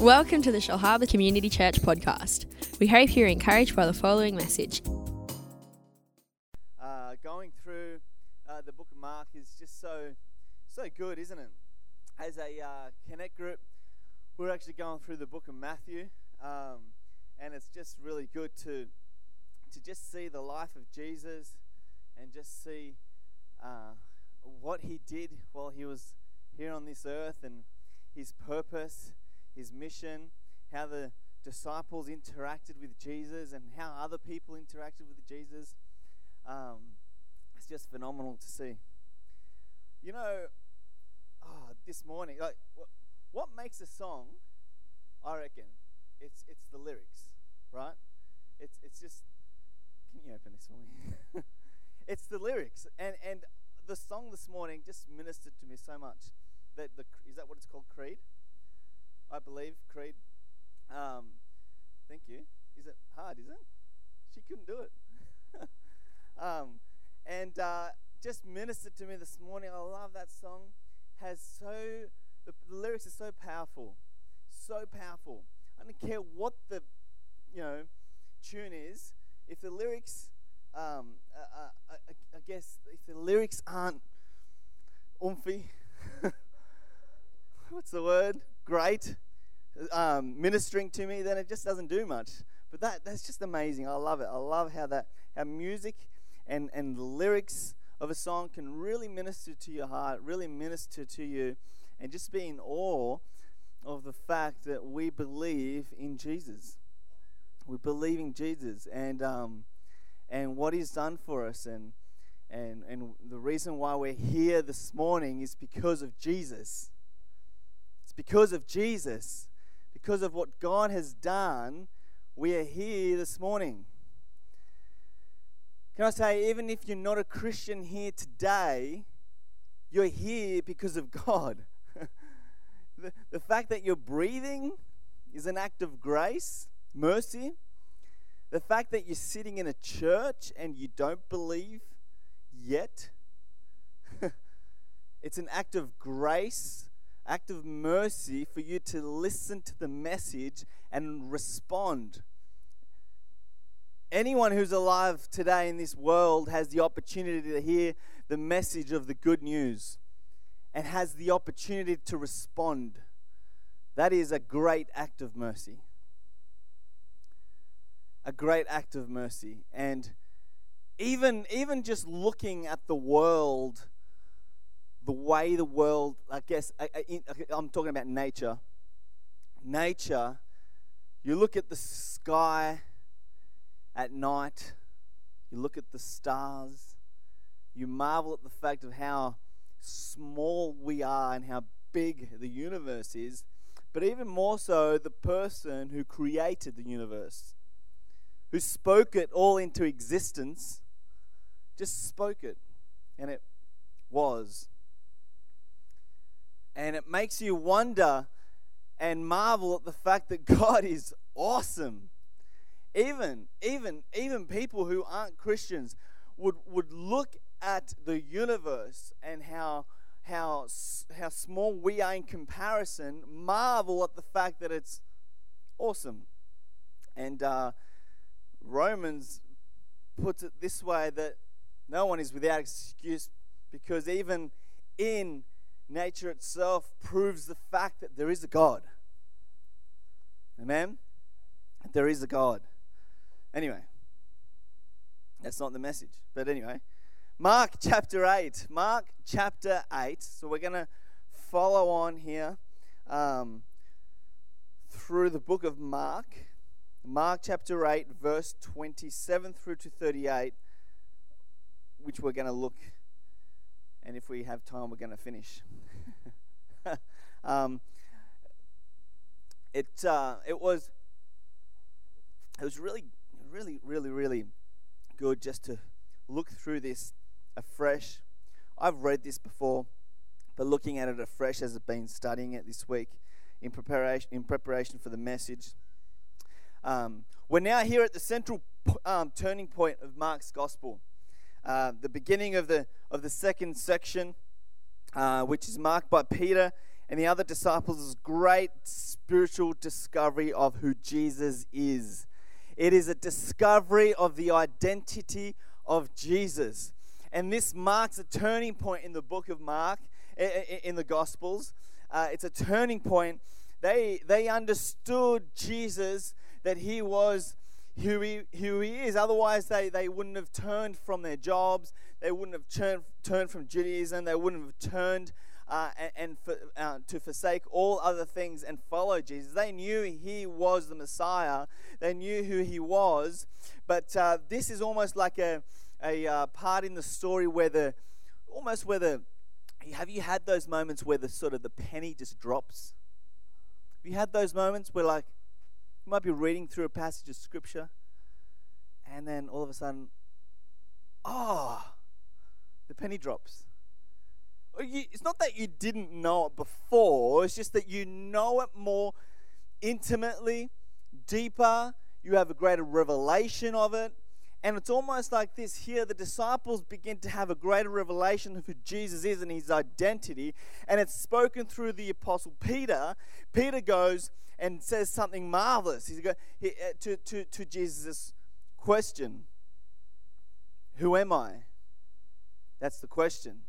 Welcome to the Shellharbour Community Church podcast. We hope you're encouraged by the following message. uh, going through uh, the book of Mark is just so so good, isn't it? As a uh, connect group, we're actually going through the book of Matthew, um, and it's just really good to to just see the life of Jesus and just see uh, what he did while he was here on this earth and his purpose, his mission, how the disciples interacted with Jesus, and how other people interacted with Jesus. Um, it's just phenomenal to see. You know, oh, this morning, like, what, what makes a song? I reckon it's it's the lyrics, right? It's it's just. Can you open this for me? it's the lyrics, and and the song this morning just ministered to me so much. That the is that what it's called? Creed, I believe. Creed. Um, thank you. Is it hard? Is it? She couldn't do it. um, and uh, just ministered to me this morning. I love that song. Has so the, the lyrics are so powerful, so powerful. I don't care what the you know tune is. If the lyrics, um, uh, uh, I, I, guess, if the lyrics aren't oomphy, what's the word? Great, um, ministering to me, then it just doesn't do much. But that that's just amazing. I love it. I love how that how music and and lyrics of a song can really minister to your heart, really minister to you, and just be in awe of the fact that we believe in Jesus. We believe in Jesus and um, and what He's done for us, and and and the reason why we're here this morning is because of Jesus. Because of Jesus, because of what God has done. We are here this morning. Can I say, even if you're not a Christian here today, you're here because of God. the, the fact that you're breathing is an act of grace, mercy. The fact that you're sitting in a church and you don't believe yet, it's an act of grace, act of mercy for you to listen to the message and respond. Anyone who's alive today in this world has the opportunity to hear the message of the good news and has the opportunity to respond. That is a great act of mercy. A great act of mercy. And even, even just looking at the world, the way the world, I guess, I, I, I'm talking about nature. Nature, you look at the sky at night, you look at the stars, you marvel at the fact of how small we are and how big the universe is, but even more so, the person who created the universe, who spoke it all into existence, just spoke it, and it was. And it makes you wonder and marvel at the fact that God is awesome. Even, even, even people who aren't Christians would, would look at the universe and how, how, how small we are in comparison, marvel at the fact that it's awesome. And uh, Romans puts it this way that no one is without excuse because even in nature itself proves the fact that there is a God. Amen? There is a God. Anyway, that's not the message. But anyway, Mark chapter 8. Mark chapter 8. So we're going to follow on here um, through the book of Mark. Mark chapter 8, verse 27 through to 38, which we're going to look, and if we have time, we're going to finish. um, it, uh, it was it was really really really really good just to look through this afresh. I've read this before but looking at it afresh as i've been studying it this week in preparation in preparation for the message. Um, we're now here at the central um, turning point of mark's gospel. Uh, the beginning of the of the second section uh, which is marked by peter and the other disciples' great spiritual discovery of who Jesus is. It is a discovery of the identity of Jesus. And this marks a turning point in the book of Mark, in the Gospels. Uh, it's a turning point. They, they understood Jesus, that he was who he, who he is. Otherwise, they, they wouldn't have turned from their jobs. They wouldn't have turned, turned from Judaism. They wouldn't have turned uh, and, and for, uh, to forsake all other things and follow Jesus. They knew he was the Messiah. They knew who he was. But uh, this is almost like a, a uh, part in the story where the almost where the have you had those moments where the sort of the penny just drops? Have you had those moments where like you might be reading through a passage of scripture and then all of a sudden, oh, the penny drops. It's not that you didn't know it before, it's just that you know it more intimately, deeper. You have a greater revelation of it. And it's almost like this here the disciples begin to have a greater revelation of who Jesus is and his identity. And it's spoken through the apostle Peter. Peter goes and says something marvelous He's go, he, uh, to, to, to Jesus' question Who am I? That's the question.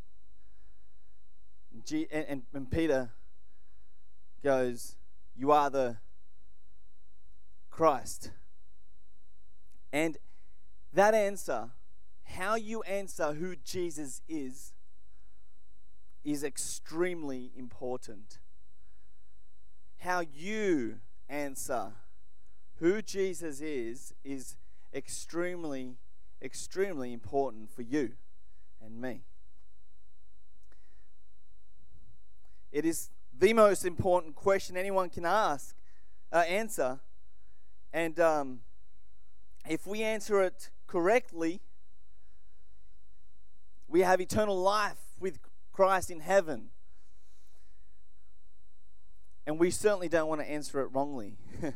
And, and, and Peter goes, You are the Christ. And that answer, how you answer who Jesus is, is extremely important. How you answer who Jesus is is extremely, extremely important for you and me. It is the most important question anyone can ask, uh, answer. And um, if we answer it correctly, we have eternal life with Christ in heaven. And we certainly don't want to answer it wrongly.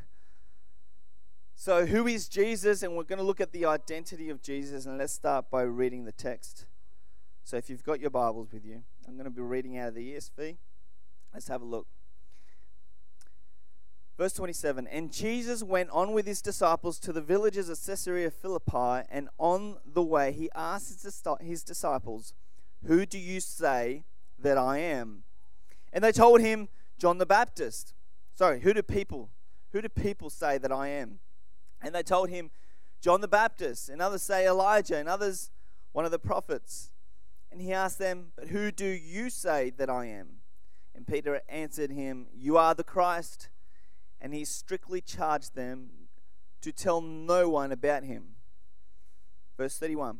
so, who is Jesus? And we're going to look at the identity of Jesus. And let's start by reading the text. So, if you've got your Bibles with you, I'm going to be reading out of the ESV. Let's have a look. Verse 27 And Jesus went on with his disciples to the villages of Caesarea Philippi, and on the way he asked his disciples, Who do you say that I am? And they told him, John the Baptist. Sorry, who do people who do people say that I am? And they told him, John the Baptist, and others say Elijah, and others one of the prophets. And he asked them, But who do you say that I am? And Peter answered him, You are the Christ and he strictly charged them to tell no one about him. Verse 31.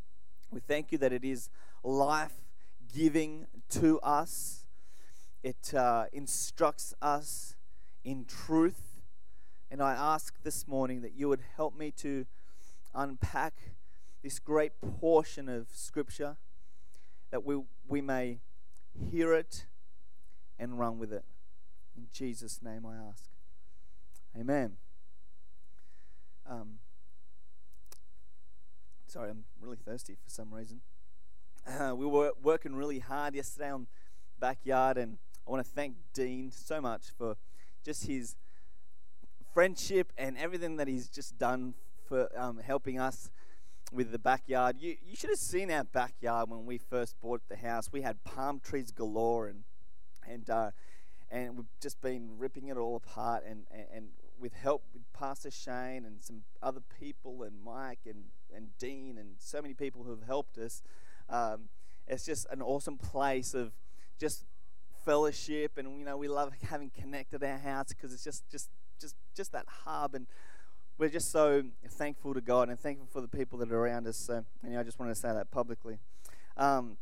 We thank you that it is life giving to us, it uh, instructs us in truth. And I ask this morning that you would help me to unpack this great portion of Scripture, that we, we may hear it and run with it. In Jesus' name I ask. Amen. Um, sorry, I'm really thirsty for some reason. Uh, we were working really hard yesterday on the backyard, and I want to thank Dean so much for just his friendship and everything that he's just done for um, helping us with the backyard. You you should have seen our backyard when we first bought the house. We had palm trees galore, and and uh, and we've just been ripping it all apart. And, and, and with help with Pastor Shane and some other people, and Mike and and Dean and so many people who have helped us. Um, it's just an awesome place of just fellowship, and you know we love having connected our house because it's just just just just that hub, and we're just so thankful to God and thankful for the people that are around us. So, I just wanted to say that publicly. Um,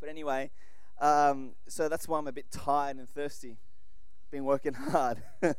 but anyway, um, so that's why I'm a bit tired and thirsty. Been working hard.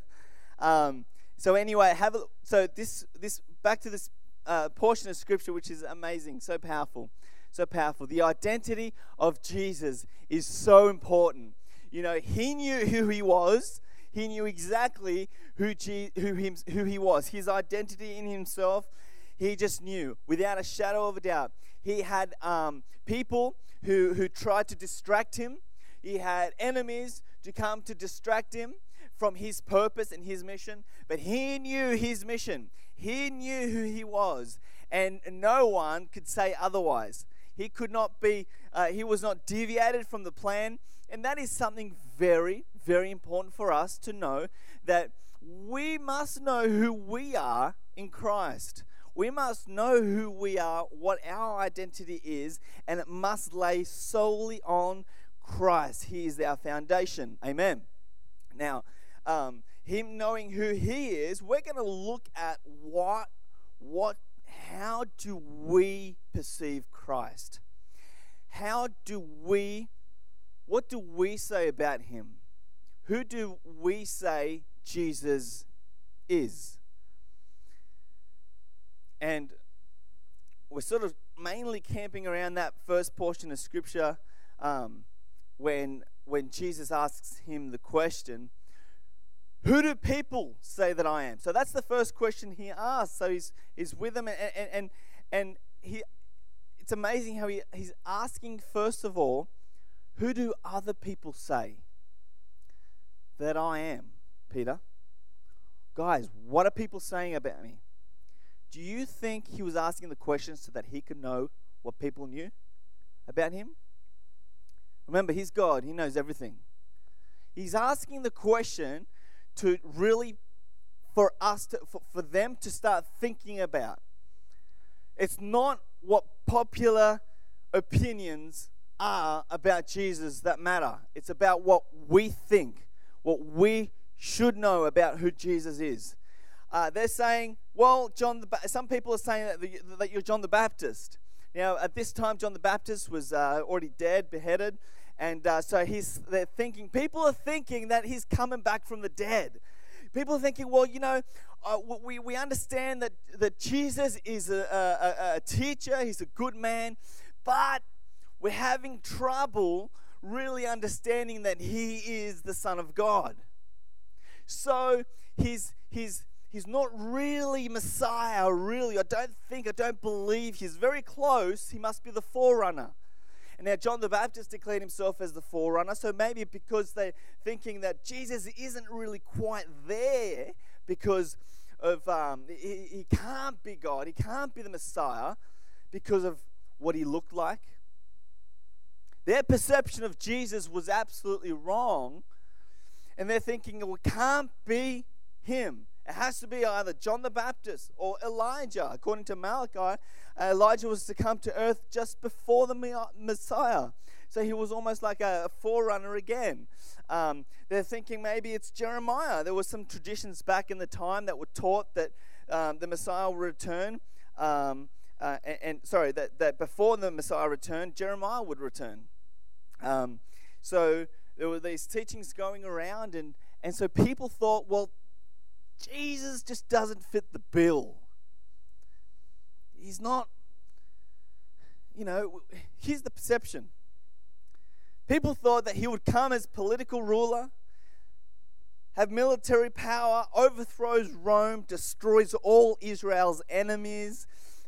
um, so anyway, have a, so this this back to this uh, portion of scripture, which is amazing, so powerful so powerful. The identity of Jesus is so important. You know, he knew who he was. He knew exactly who, Je- who, him, who he was. His identity in himself, he just knew without a shadow of a doubt. He had um, people who, who tried to distract him, he had enemies to come to distract him from his purpose and his mission, but he knew his mission. He knew who he was, and no one could say otherwise. He could not be, uh, he was not deviated from the plan. And that is something very, very important for us to know that we must know who we are in Christ. We must know who we are, what our identity is, and it must lay solely on Christ. He is our foundation. Amen. Now, um, him knowing who he is, we're going to look at what, what how do we perceive Christ? How do we, what do we say about him? Who do we say Jesus is? And we're sort of mainly camping around that first portion of Scripture um, when, when Jesus asks him the question, who do people say that I am? So that's the first question he asks. So he's, he's with them, and, and, and, and he, it's amazing how he, he's asking, first of all, who do other people say that I am, Peter? Guys, what are people saying about me? Do you think he was asking the questions so that he could know what people knew about him? Remember, he's God, he knows everything. He's asking the question to really for us to for, for them to start thinking about. It's not what popular opinions are about Jesus that matter. It's about what we think what we should know about who Jesus is. Uh, they're saying well John the ba- some people are saying that, the, that you're John the Baptist. Now at this time John the Baptist was uh, already dead beheaded and uh, so he's, they're thinking, people are thinking that he's coming back from the dead. People are thinking, well, you know, uh, we, we understand that, that Jesus is a, a, a teacher, he's a good man, but we're having trouble really understanding that he is the Son of God. So he's, he's, he's not really Messiah, really. I don't think, I don't believe he's very close. He must be the forerunner. And now John the Baptist declared himself as the forerunner. So maybe because they're thinking that Jesus isn't really quite there because of um, he, he can't be God, he can't be the Messiah because of what he looked like. Their perception of Jesus was absolutely wrong. And they're thinking, well, it can't be him. It has to be either John the Baptist or Elijah. According to Malachi, Elijah was to come to earth just before the Messiah. So he was almost like a forerunner again. Um, they're thinking maybe it's Jeremiah. There were some traditions back in the time that were taught that um, the Messiah will return. Um, uh, and, and, sorry, that, that before the Messiah returned, Jeremiah would return. Um, so there were these teachings going around, and, and so people thought, well, Jesus just doesn't fit the bill. He's not, you know, here's the perception. People thought that he would come as political ruler, have military power, overthrows Rome, destroys all Israel's enemies,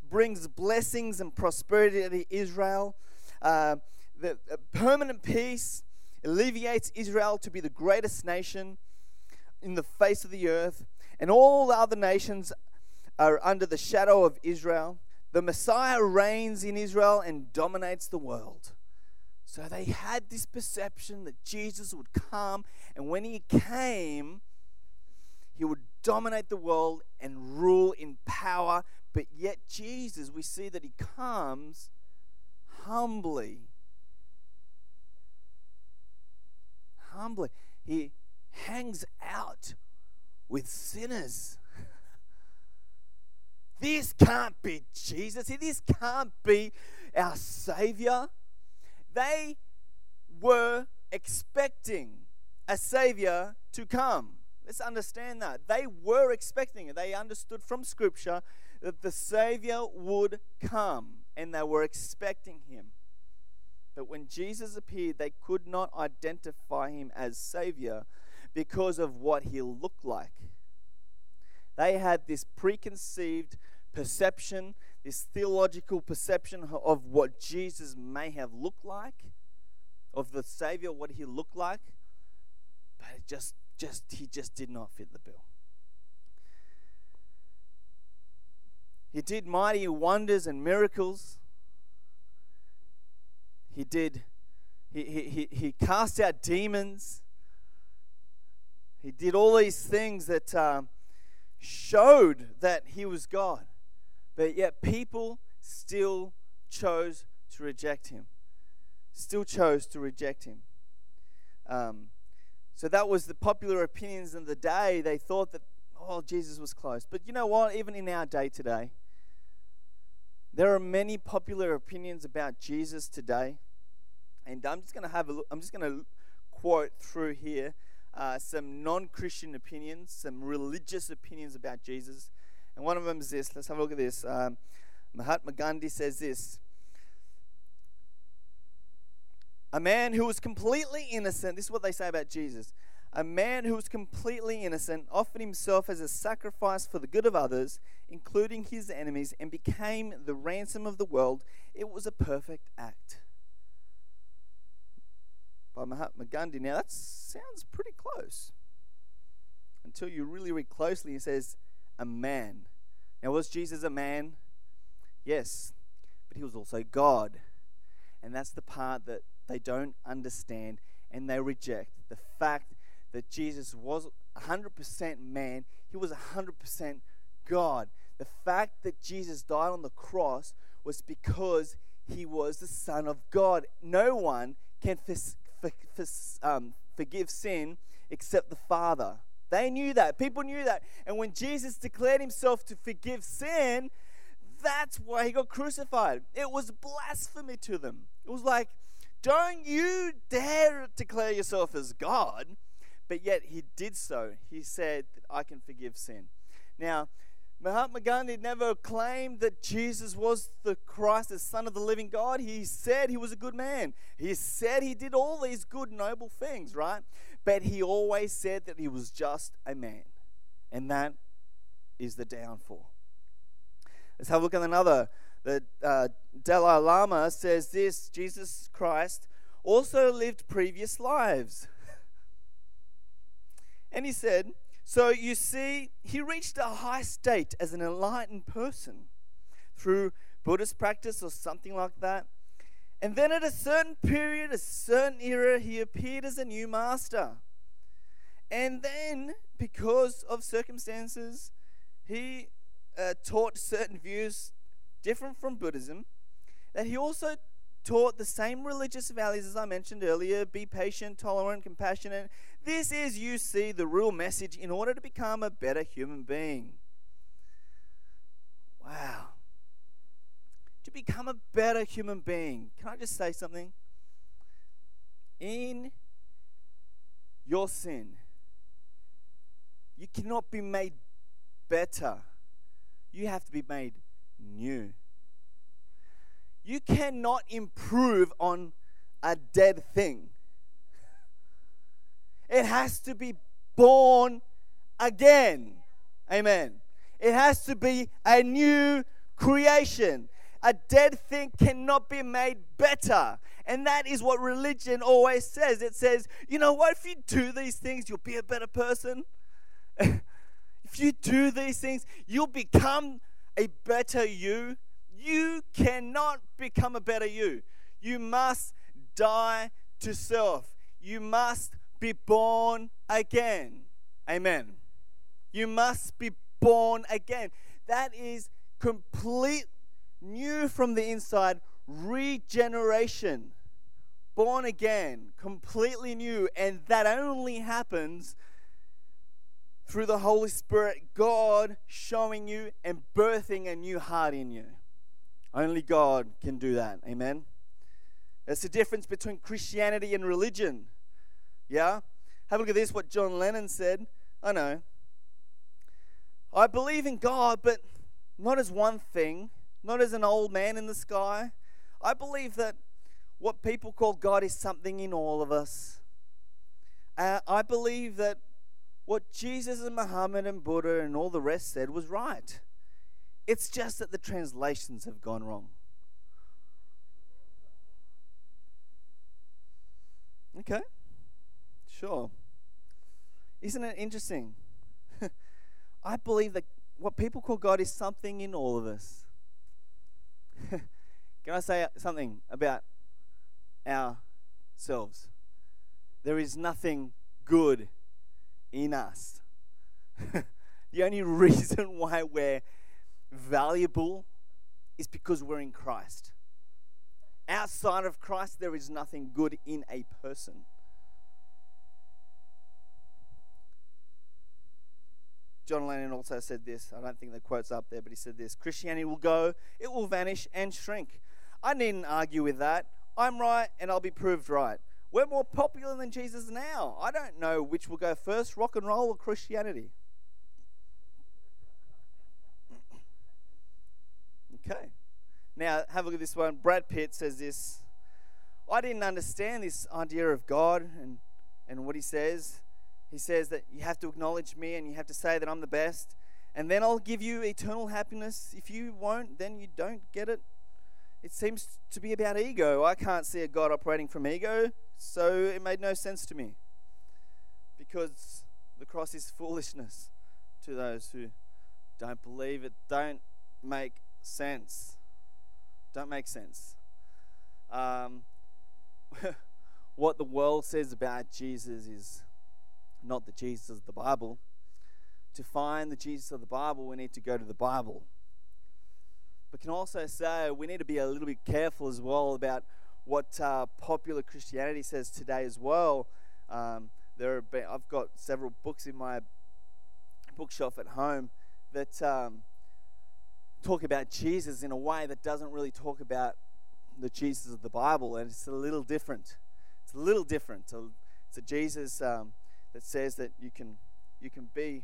brings blessings and prosperity to Israel, uh, the uh, permanent peace, alleviates Israel to be the greatest nation in the face of the earth, and all the other nations are under the shadow of Israel. The Messiah reigns in Israel and dominates the world. So they had this perception that Jesus would come, and when he came, he would dominate the world and rule in power. But yet, Jesus, we see that he comes humbly. Humbly. He hangs out with sinners. This can't be Jesus. This can't be our Savior. They were expecting a Savior to come. Let's understand that. They were expecting it. They understood from Scripture that the Savior would come, and they were expecting Him. But when Jesus appeared, they could not identify Him as Savior because of what He looked like. They had this preconceived perception this theological perception of what Jesus may have looked like, of the Savior, what he looked like, but it just, just he just did not fit the bill. He did mighty wonders and miracles. He did, he, he, he, he cast out demons. He did all these things that um, showed that he was God. But yet people still chose to reject him. Still chose to reject him. Um, so that was the popular opinions in the day. They thought that, oh, Jesus was close. But you know what? Even in our day today, there are many popular opinions about Jesus today. And I'm just going to have a look, I'm just going to quote through here uh, some non Christian opinions, some religious opinions about Jesus. And one of them is this. Let's have a look at this. Um, Mahatma Gandhi says this A man who was completely innocent, this is what they say about Jesus. A man who was completely innocent offered himself as a sacrifice for the good of others, including his enemies, and became the ransom of the world. It was a perfect act. By Mahatma Gandhi. Now, that sounds pretty close. Until you really read closely, he says, a man. Now, was Jesus a man? Yes, but he was also God. And that's the part that they don't understand and they reject the fact that Jesus was 100% man, he was 100% God. The fact that Jesus died on the cross was because he was the Son of God. No one can um, forgive sin except the Father. They knew that. People knew that. And when Jesus declared himself to forgive sin, that's why he got crucified. It was blasphemy to them. It was like, don't you dare declare yourself as God. But yet he did so. He said I can forgive sin. Now, Mahatma Gandhi never claimed that Jesus was the Christ, the Son of the living God. He said he was a good man. He said he did all these good, noble things, right? But he always said that he was just a man. And that is the downfall. Let's have a look at another. The uh, Dalai Lama says this Jesus Christ also lived previous lives. and he said, so you see, he reached a high state as an enlightened person through Buddhist practice or something like that. And then at a certain period, a certain era, he appeared as a new master. And then, because of circumstances, he uh, taught certain views different from Buddhism, that he also taught the same religious values as I mentioned earlier be patient, tolerant, compassionate. This is, you see, the real message in order to become a better human being. Wow. To become a better human being, can I just say something? In your sin, you cannot be made better, you have to be made new. You cannot improve on a dead thing. It has to be born again. Amen. It has to be a new creation. A dead thing cannot be made better. And that is what religion always says. It says, you know what, if you do these things, you'll be a better person. if you do these things, you'll become a better you. You cannot become a better you. You must die to self. You must be born again. Amen. You must be born again. That is complete new from the inside regeneration. Born again, completely new, and that only happens through the Holy Spirit, God showing you and birthing a new heart in you. Only God can do that. Amen. That's the difference between Christianity and religion. Yeah? Have a look at this, what John Lennon said. I know. I believe in God, but not as one thing, not as an old man in the sky. I believe that what people call God is something in all of us. Uh, I believe that what Jesus and Muhammad and Buddha and all the rest said was right. It's just that the translations have gone wrong. Okay, sure. Isn't it interesting? I believe that what people call God is something in all of us. Can I say something about ourselves? There is nothing good in us. the only reason why we're valuable is because we're in Christ. Outside of Christ, there is nothing good in a person. John Lennon also said this. I don't think the quote's up there, but he said this Christianity will go, it will vanish and shrink. I needn't argue with that. I'm right, and I'll be proved right. We're more popular than Jesus now. I don't know which will go first rock and roll or Christianity. Okay. Now, have a look at this one. Brad Pitt says this I didn't understand this idea of God and, and what he says. He says that you have to acknowledge me and you have to say that I'm the best, and then I'll give you eternal happiness. If you won't, then you don't get it. It seems to be about ego. I can't see a God operating from ego, so it made no sense to me. Because the cross is foolishness to those who don't believe it, don't make sense. Don't make sense. Um, what the world says about Jesus is not the Jesus of the Bible. To find the Jesus of the Bible, we need to go to the Bible. But can also say we need to be a little bit careful as well about what uh, popular Christianity says today as well. Um, there have been, I've got several books in my bookshelf at home that um, talk about Jesus in a way that doesn't really talk about the Jesus of the Bible, and it's a little different. It's a little different. It's a Jesus um, that says that you can you can be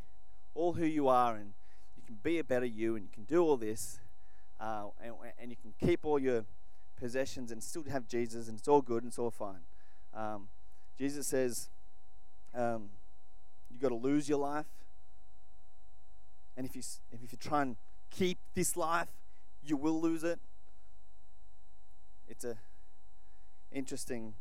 all who you are, and you can be a better you, and you can do all this, uh, and, and you can keep all your possessions and still have Jesus, and it's all good and it's all fine. Um, Jesus says um, you got to lose your life, and if you if you try and keep this life, you will lose it. It's a interesting,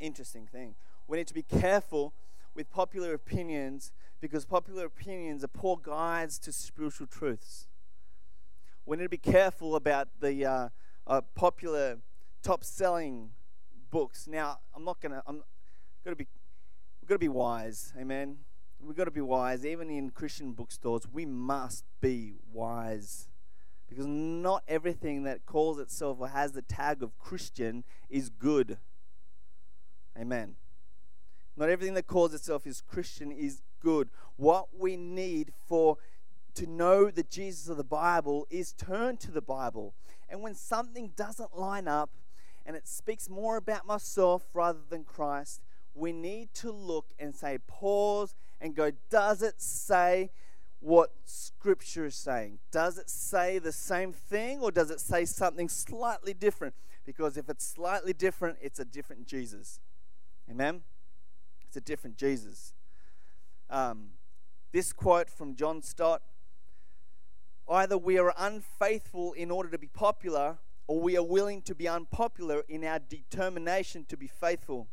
interesting thing. We need to be careful with popular opinions because popular opinions are poor guides to spiritual truths. We need to be careful about the uh, uh, popular, top-selling books. Now, I'm not gonna. I'm gonna be. We've got to be wise. Amen. We've got to be wise. Even in Christian bookstores, we must be wise. Because not everything that calls itself or has the tag of Christian is good. Amen. Not everything that calls itself is Christian is good. What we need for to know the Jesus of the Bible is turn to the Bible. And when something doesn't line up and it speaks more about myself rather than Christ, we need to look and say, pause and go, does it say what Scripture is saying? Does it say the same thing or does it say something slightly different? Because if it's slightly different, it's a different Jesus. Amen? It's a different Jesus. um, this quote from John Stott either we are unfaithful in order to be popular, or we are willing to be unpopular in our determination to be faithful.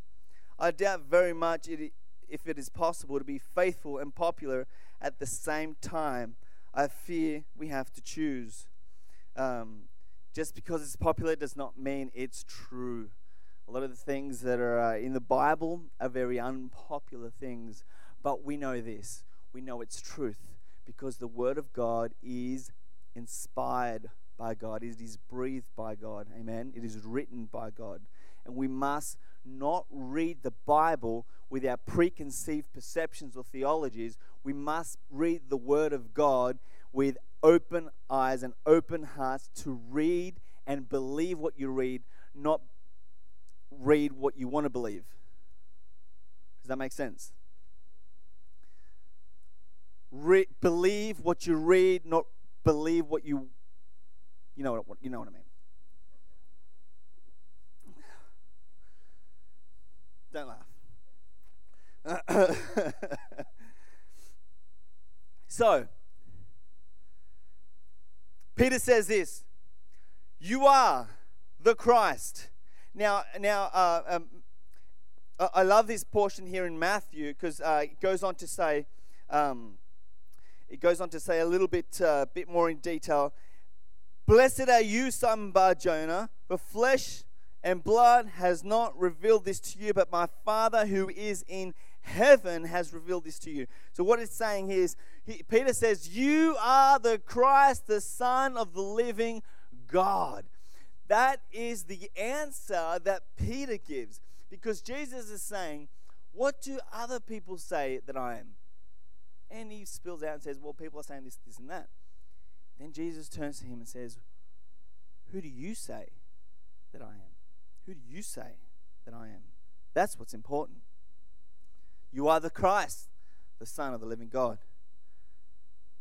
I doubt very much it, if it is possible to be faithful and popular at the same time. I fear we have to choose. Um, just because it's popular does not mean it's true. A lot of the things that are uh, in the Bible are very unpopular things, but we know this. We know it's truth because the Word of God is inspired by God, it is breathed by God. Amen. It is written by God. And we must not read the Bible with our preconceived perceptions or theologies. We must read the Word of God with open eyes and open hearts to read and believe what you read, not read what you want to believe. Does that make sense? Re- believe what you read, not believe what you you know what you know what I mean. Don't laugh. so, Peter says this You are the Christ. Now, now uh, um, I love this portion here in Matthew because uh, it goes on to say, um, it goes on to say a little bit, uh, bit more in detail. Blessed are you, Simon Bar Jonah, for flesh and blood has not revealed this to you, but my Father who is in heaven has revealed this to you. So, what it's saying here is he, Peter says, You are the Christ, the Son of the living God. That is the answer that Peter gives because Jesus is saying, What do other people say that I am? And he spills out and says, Well, people are saying this, this, and that. Then Jesus turns to him and says, Who do you say that I am? Who do you say that I am? That's what's important. You are the Christ, the Son of the living God.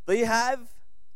They have,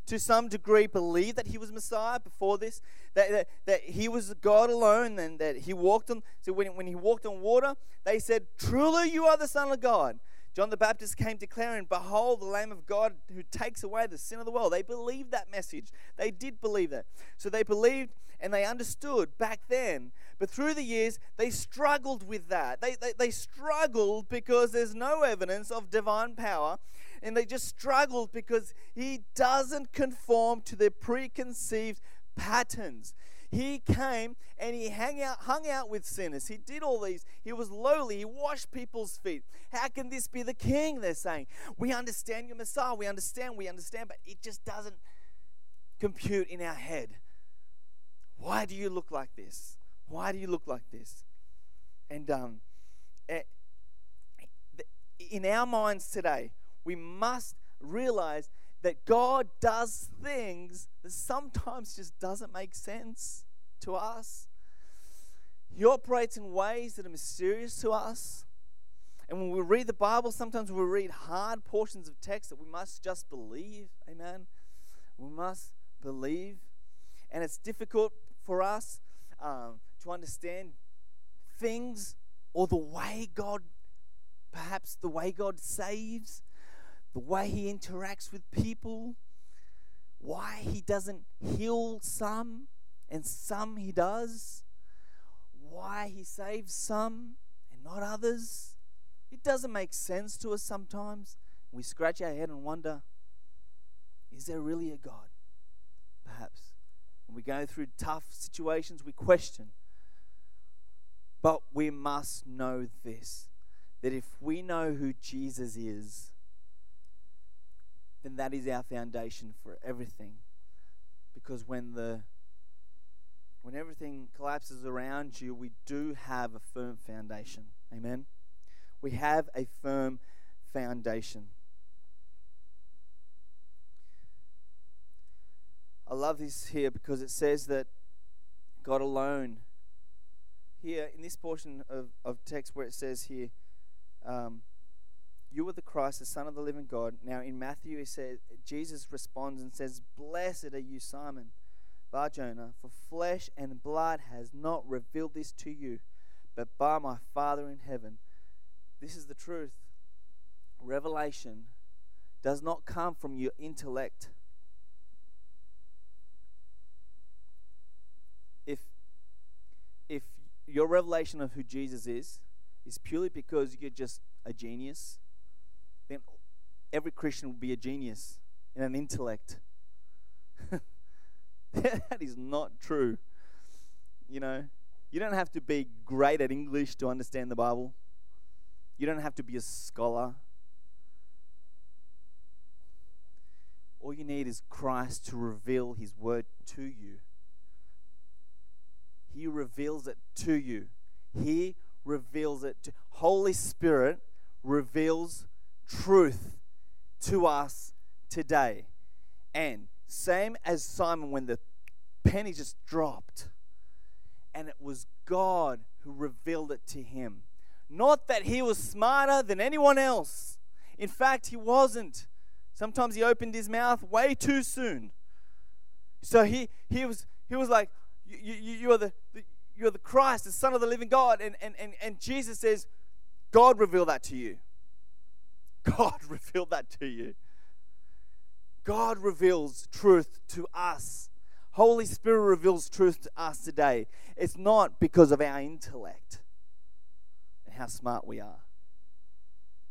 to some degree, believed that he was Messiah before this, that, that, that he was God alone, and that he walked on. So when, when he walked on water, they said, Truly, you are the Son of God. John the Baptist came declaring, Behold, the Lamb of God who takes away the sin of the world. They believed that message. They did believe that. So they believed and they understood back then. But through the years, they struggled with that. They, they, they struggled because there's no evidence of divine power. And they just struggled because he doesn't conform to their preconceived patterns. He came and he hung out, hung out with sinners. He did all these. He was lowly. He washed people's feet. How can this be the king? They're saying. We understand your Messiah. We understand. We understand. But it just doesn't compute in our head. Why do you look like this? Why do you look like this? And um, eh, in our minds today, we must realize that God does things that sometimes just doesn't make sense to us. He operates in ways that are mysterious to us. And when we read the Bible, sometimes we read hard portions of text that we must just believe. Amen. We must believe. And it's difficult for us um, to understand things or the way God, perhaps the way God saves the way he interacts with people, why he doesn't heal some and some he does, why he saves some and not others. It doesn't make sense to us sometimes. We scratch our head and wonder is there really a God? Perhaps. When we go through tough situations, we question. But we must know this that if we know who Jesus is, then that is our foundation for everything. Because when the when everything collapses around you, we do have a firm foundation. Amen. We have a firm foundation. I love this here because it says that God alone, here in this portion of, of text where it says here, um, you are the Christ, the Son of the living God. Now in Matthew, he says, Jesus responds and says, Blessed are you, Simon Bar Jonah, for flesh and blood has not revealed this to you, but by my Father in heaven. This is the truth. revelation does not come from your intellect. If if your revelation of who Jesus is is purely because you're just a genius, then every Christian will be a genius in an intellect. that is not true. You know, you don't have to be great at English to understand the Bible. You don't have to be a scholar. All you need is Christ to reveal His word to you. He reveals it to you. He reveals it to Holy Spirit reveals truth to us today. And same as Simon when the penny just dropped and it was God who revealed it to him. Not that he was smarter than anyone else. In fact, he wasn't. Sometimes he opened his mouth way too soon. So he, he, was, he was like, you, you, you are the, the, you're the Christ, the Son of the living God. And, and, and, and Jesus says, God revealed that to you. God revealed that to you. God reveals truth to us. Holy Spirit reveals truth to us today. It's not because of our intellect and how smart we are.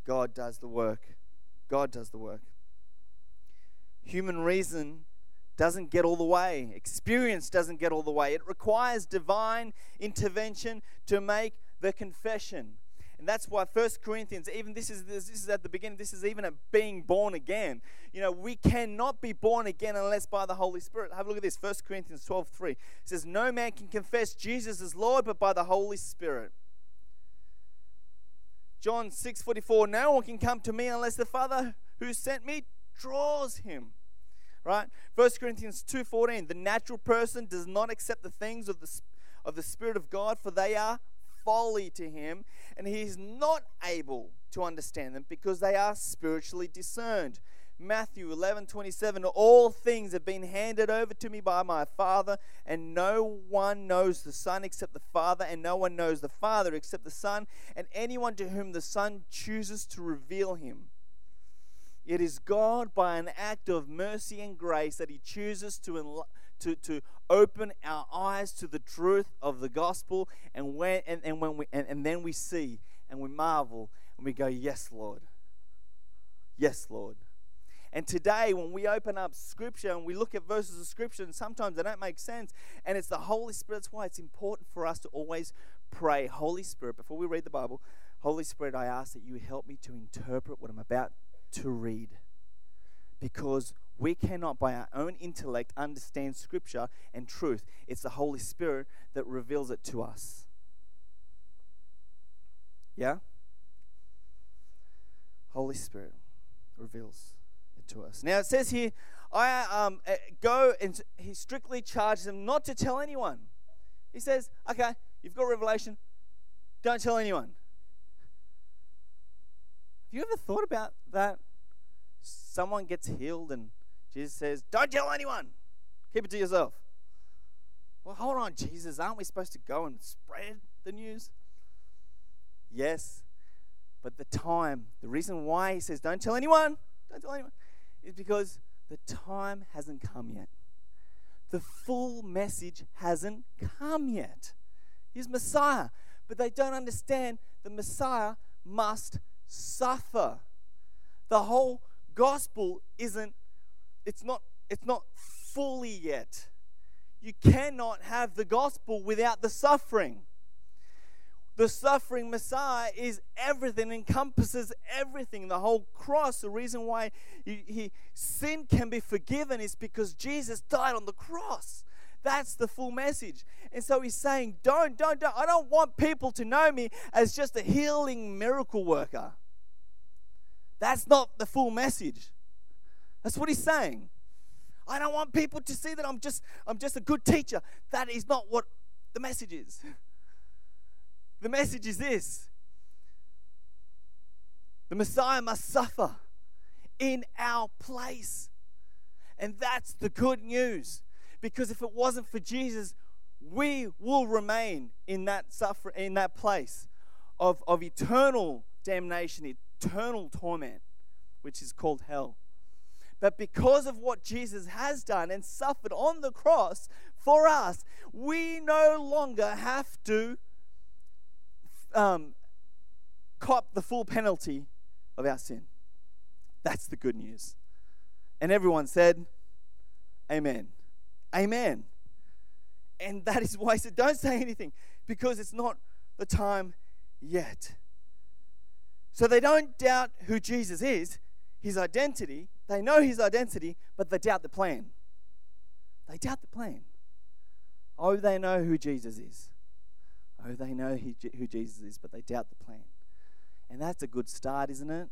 God does the work. God does the work. Human reason doesn't get all the way, experience doesn't get all the way. It requires divine intervention to make the confession. And that's why First Corinthians, even this is this is at the beginning, this is even at being born again. You know, we cannot be born again unless by the Holy Spirit. Have a look at this. First Corinthians 12, 3. It says, No man can confess Jesus as Lord but by the Holy Spirit. John 6 44, no one can come to me unless the Father who sent me draws him. Right? 1 Corinthians 2:14 The natural person does not accept the things of the of the spirit of God for they are folly to him and he is not able to understand them because they are spiritually discerned. Matthew 11:27 all things have been handed over to me by my Father, and no one knows the Son except the Father, and no one knows the Father except the Son, and anyone to whom the Son chooses to reveal him. It is God, by an act of mercy and grace, that He chooses to, to, to open our eyes to the truth of the gospel, and, when, and, and, when we, and, and then we see and we marvel and we go, Yes, Lord. Yes, Lord. And today, when we open up Scripture and we look at verses of Scripture, and sometimes they don't make sense, and it's the Holy Spirit. That's why it's important for us to always pray, Holy Spirit, before we read the Bible, Holy Spirit, I ask that you help me to interpret what I'm about to read. Because we cannot, by our own intellect, understand Scripture and truth. It's the Holy Spirit that reveals it to us. Yeah? Holy Spirit reveals it to us. Now it says here, I um, eh, go and he strictly charges them not to tell anyone. He says, okay, you've got revelation, don't tell anyone. Have you ever thought about that? Someone gets healed and Jesus says, don't tell anyone, keep it to yourself. Well, hold on, Jesus, aren't we supposed to go and spread the news? Yes, but the time, the reason why he says, don't tell anyone, don't tell anyone, is because the time hasn't come yet. The full message hasn't come yet. He's Messiah, but they don't understand the Messiah must suffer. The whole gospel isn't, it's not, it's not fully yet. You cannot have the gospel without the suffering the suffering Messiah is everything, encompasses everything. The whole cross, the reason why he, he, sin can be forgiven is because Jesus died on the cross. That's the full message. And so he's saying, don't, don't, don't. I don't want people to know me as just a healing miracle worker. That's not the full message. That's what he's saying. I don't want people to see that I'm just I'm just a good teacher. That is not what the message is. The message is this the Messiah must suffer in our place. And that's the good news. Because if it wasn't for Jesus, we will remain in that suffer in that place of, of eternal damnation, eternal torment, which is called hell. But because of what Jesus has done and suffered on the cross for us, we no longer have to um, cop the full penalty of our sin. That's the good news. And everyone said, Amen. Amen. And that is why I said, don't say anything because it's not the time yet. So they don't doubt who Jesus is, his identity. They know his identity, but they doubt the plan. They doubt the plan. Oh, they know who Jesus is. Oh, they know who Jesus is, but they doubt the plan. And that's a good start, isn't it?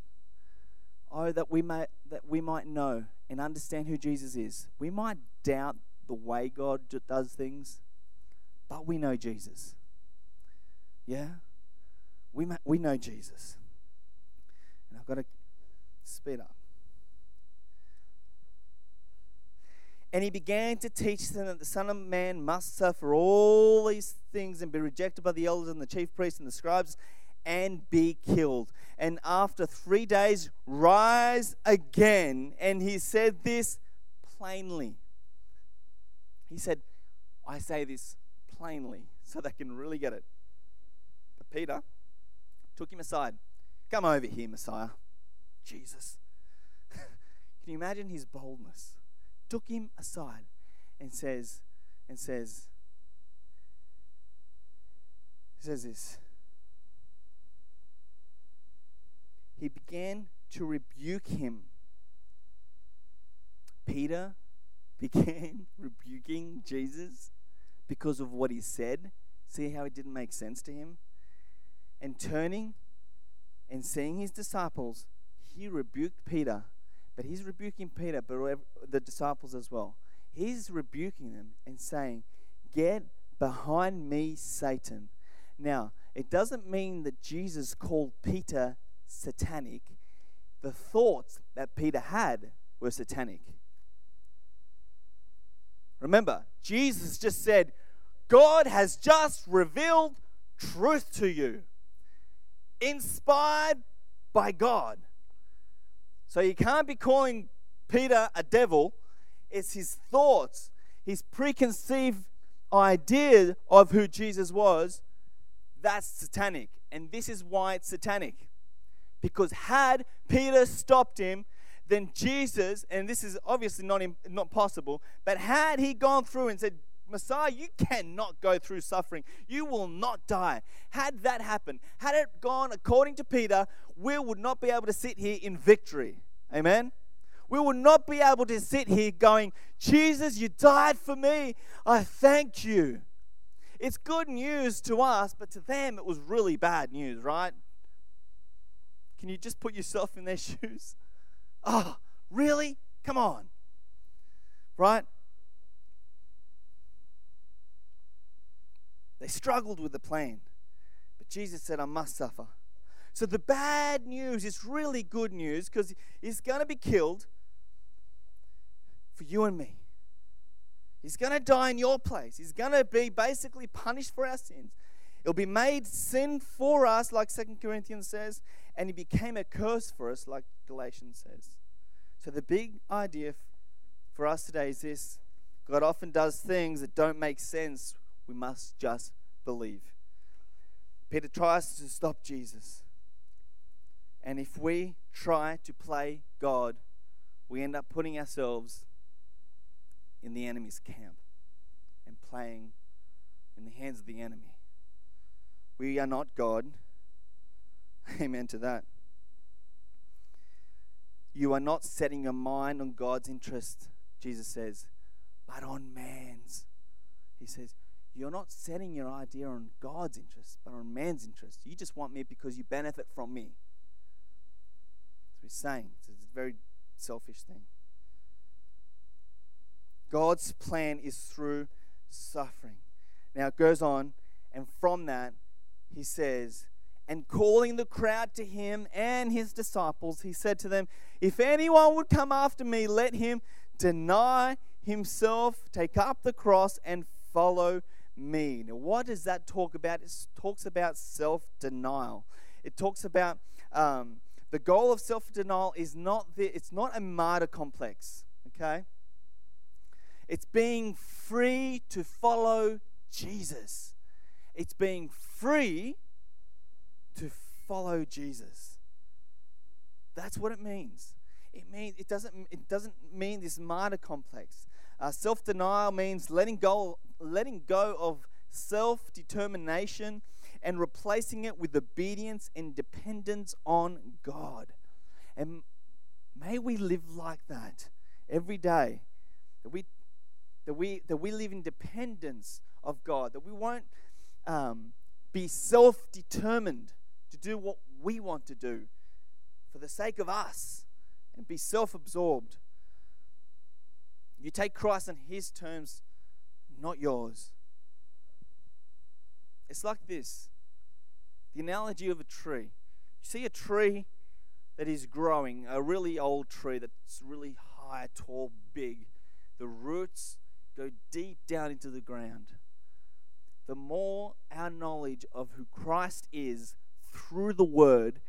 Oh, that we might that we might know and understand who Jesus is. We might doubt the way God does things, but we know Jesus. Yeah? We, we know Jesus. And I've got to speed up. And he began to teach them that the Son of Man must suffer all these things and be rejected by the elders and the chief priests and the scribes and be killed. And after three days, rise again. And he said this plainly. He said, I say this plainly so they can really get it. But Peter took him aside. Come over here, Messiah. Jesus. can you imagine his boldness? Took him aside and says, and says, says this. He began to rebuke him. Peter began rebuking Jesus because of what he said. See how it didn't make sense to him? And turning and seeing his disciples, he rebuked Peter. But he's rebuking Peter, but the disciples as well. He's rebuking them and saying, Get behind me, Satan. Now, it doesn't mean that Jesus called Peter satanic. The thoughts that Peter had were satanic. Remember, Jesus just said, God has just revealed truth to you, inspired by God. So you can't be calling Peter a devil, it's his thoughts, his preconceived idea of who Jesus was. That's satanic. And this is why it's satanic. Because had Peter stopped him, then Jesus, and this is obviously not, not possible, but had he gone through and said, Messiah, you cannot go through suffering. You will not die. Had that happened, had it gone according to Peter, we would not be able to sit here in victory. Amen? We would not be able to sit here going, Jesus, you died for me. I thank you. It's good news to us, but to them it was really bad news, right? Can you just put yourself in their shoes? Oh, really? Come on. Right? They struggled with the plan. But Jesus said, I must suffer. So the bad news is really good news because he's going to be killed for you and me. He's going to die in your place. He's going to be basically punished for our sins. It'll be made sin for us, like Second Corinthians says, and he became a curse for us, like Galatians says. So, the big idea for us today is this God often does things that don't make sense. We must just believe. Peter tries to stop Jesus. And if we try to play God, we end up putting ourselves in the enemy's camp and playing in the hands of the enemy. We are not God. Amen to that. You are not setting your mind on God's interest, Jesus says, but on man's. He says, You're not setting your idea on God's interest, but on man's interest. You just want me because you benefit from me. That's what he's saying. It's a very selfish thing. God's plan is through suffering. Now it goes on, and from that, he says, and calling the crowd to him and his disciples, he said to them, If anyone would come after me, let him deny himself, take up the cross, and follow me. Now, what does that talk about? It talks about self denial. It talks about um, The goal of self-denial is not the, it's not a martyr complex, okay? It's being free to follow Jesus. It's being free to follow Jesus. That's what it means. It means it doesn't it doesn't mean this martyr complex. Uh, self-denial means letting go letting go of self-determination and replacing it with obedience and dependence on God. And may we live like that every day. That we that we that we live in dependence of God. That we won't um, be self-determined to do what we want to do for the sake of us and be self-absorbed. You take Christ on His terms, not yours. It's like this the analogy of a tree. You see a tree that is growing, a really old tree that's really high, tall, big. The roots go deep down into the ground. The more our knowledge of who Christ is through the Word,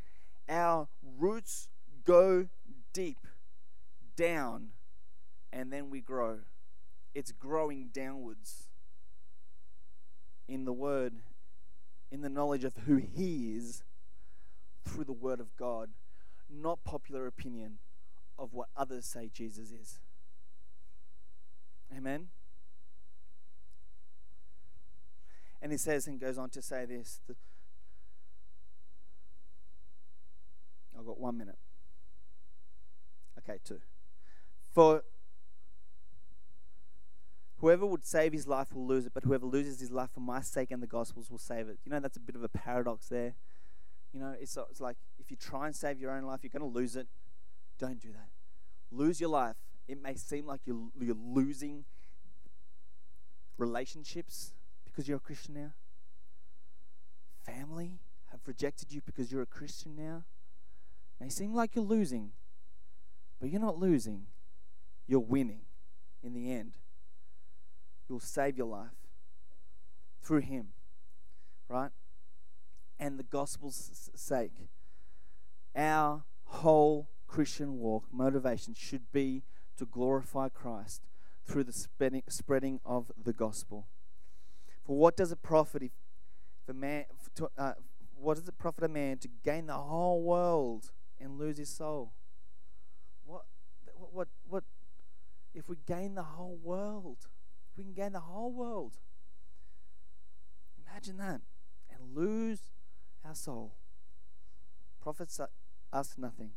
our roots go deep down and then we grow. It's growing downwards in the Word in the knowledge of who He is through the Word of God, not popular opinion of what others say Jesus is. Amen? And he says and goes on to say this. I've got one minute. Okay, two. For Whoever would save his life will lose it, but whoever loses his life for my sake and the gospel's will save it. You know, that's a bit of a paradox there. You know, it's, it's like if you try and save your own life, you're going to lose it. Don't do that. Lose your life. It may seem like you're, you're losing relationships because you're a Christian now. Family have rejected you because you're a Christian now. It may seem like you're losing, but you're not losing. You're winning in the end you'll save your life through Him, right? And the gospel's sake. Our whole Christian walk, motivation should be to glorify Christ through the spreading, spreading of the gospel. For what does it profit if, if a man, to, uh, what does it profit a man to gain the whole world and lose his soul? What, what, what, what if we gain the whole world? we can gain the whole world. Imagine that. And lose our soul. Profits us nothing.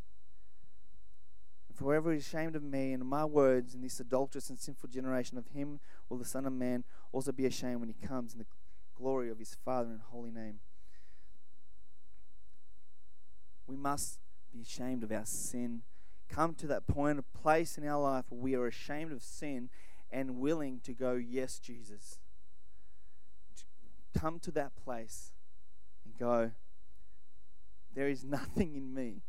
For whoever is ashamed of me and my words in this adulterous and sinful generation, of him will the Son of Man also be ashamed when he comes in the glory of his Father and holy name. We must be ashamed of our sin. Come to that point, a place in our life where we are ashamed of sin and willing to go, Yes, Jesus. Come to that place and go, There is nothing in me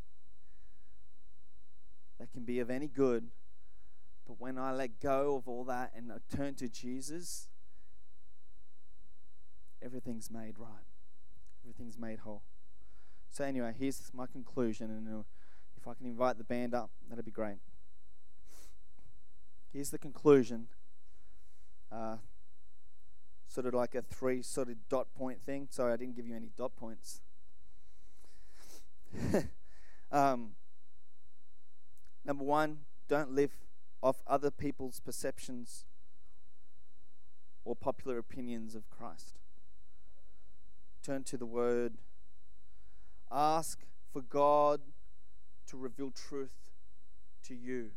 that can be of any good. But when I let go of all that and I turn to Jesus, everything's made right. Everything's made whole. So, anyway, here's my conclusion. And if I can invite the band up, that'd be great. Here's the conclusion. Uh, sort of like a three sort of dot point thing. Sorry, I didn't give you any dot points. um, number one, don't live off other people's perceptions or popular opinions of Christ. Turn to the Word. Ask for God to reveal truth to you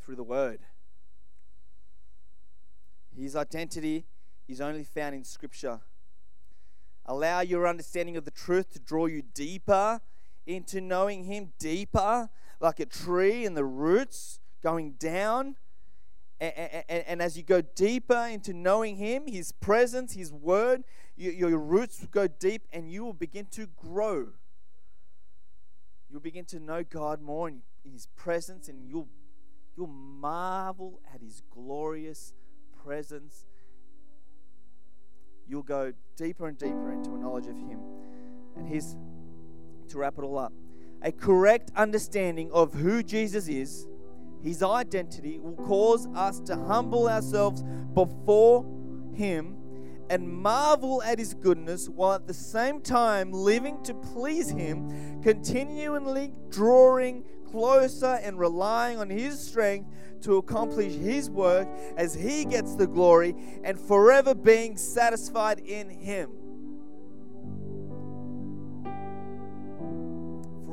through the Word. His identity is only found in Scripture. Allow your understanding of the truth to draw you deeper into knowing Him deeper, like a tree and the roots going down. And, as you go deeper into knowing Him, His presence, His Word, you, your roots go deep and you will begin to grow. You'll begin to know God more in His presence and you'll, you'll marvel at His glorious presence, you'll go deeper and deeper into a knowledge of Him. And His, to wrap it all up, a correct understanding of who Jesus is, his identity, will cause us to humble ourselves before him and marvel at his goodness while at the same time living to please him, continually drawing closer and relying on his strength to accomplish his work as he gets the glory and forever being satisfied in him.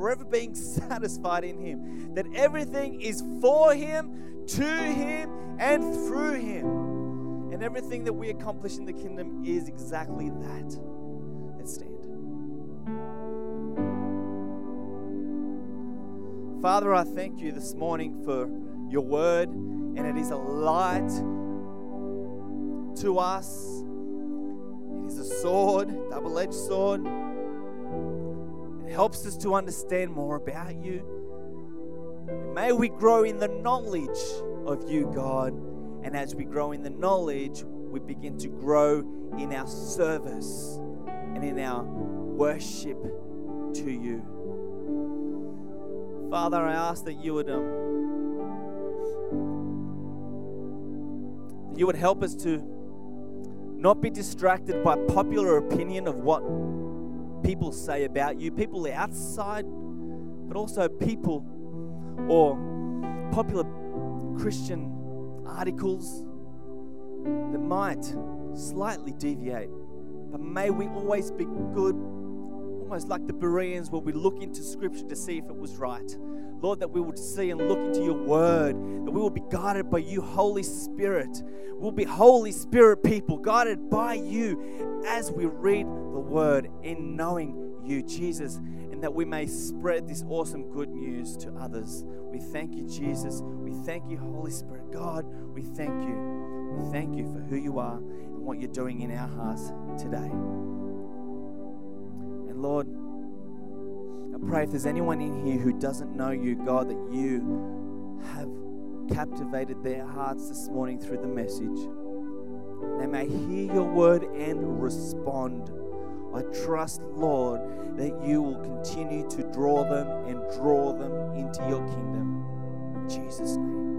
Forever being satisfied in him. That everything is for him, to him, and through him. And everything that we accomplish in the kingdom is exactly that. Let's stand. Father, I thank you this morning for your word, and it is a light to us. It is a sword, double edged sword. Helps us to understand more about you. May we grow in the knowledge of you, God. And as we grow in the knowledge, we begin to grow in our service and in our worship to you. Father, I ask that you would um, you would help us to not be distracted by popular opinion of what people say about you, people outside, but also people or popular Christian articles that might slightly deviate. But may we always be good, almost like the Bereans, where we look into Scripture to see if it was right. Lord, that we would see and look into your word, that we will be guided by you, Holy Spirit. We'll be Holy Spirit people, guided by you as we read the word in knowing you, Jesus, and that we may spread this awesome good news to others. We thank you, Jesus. We thank you, Holy Spirit. God, we thank you. We thank you for who you are and what you're doing in our hearts today. And Lord, pray if there's anyone in here who doesn't know you, God, that you have captivated their hearts this morning through the message. They may hear your word and respond. I trust, Lord, that you will continue to draw them and draw them into your kingdom. In Jesus' name.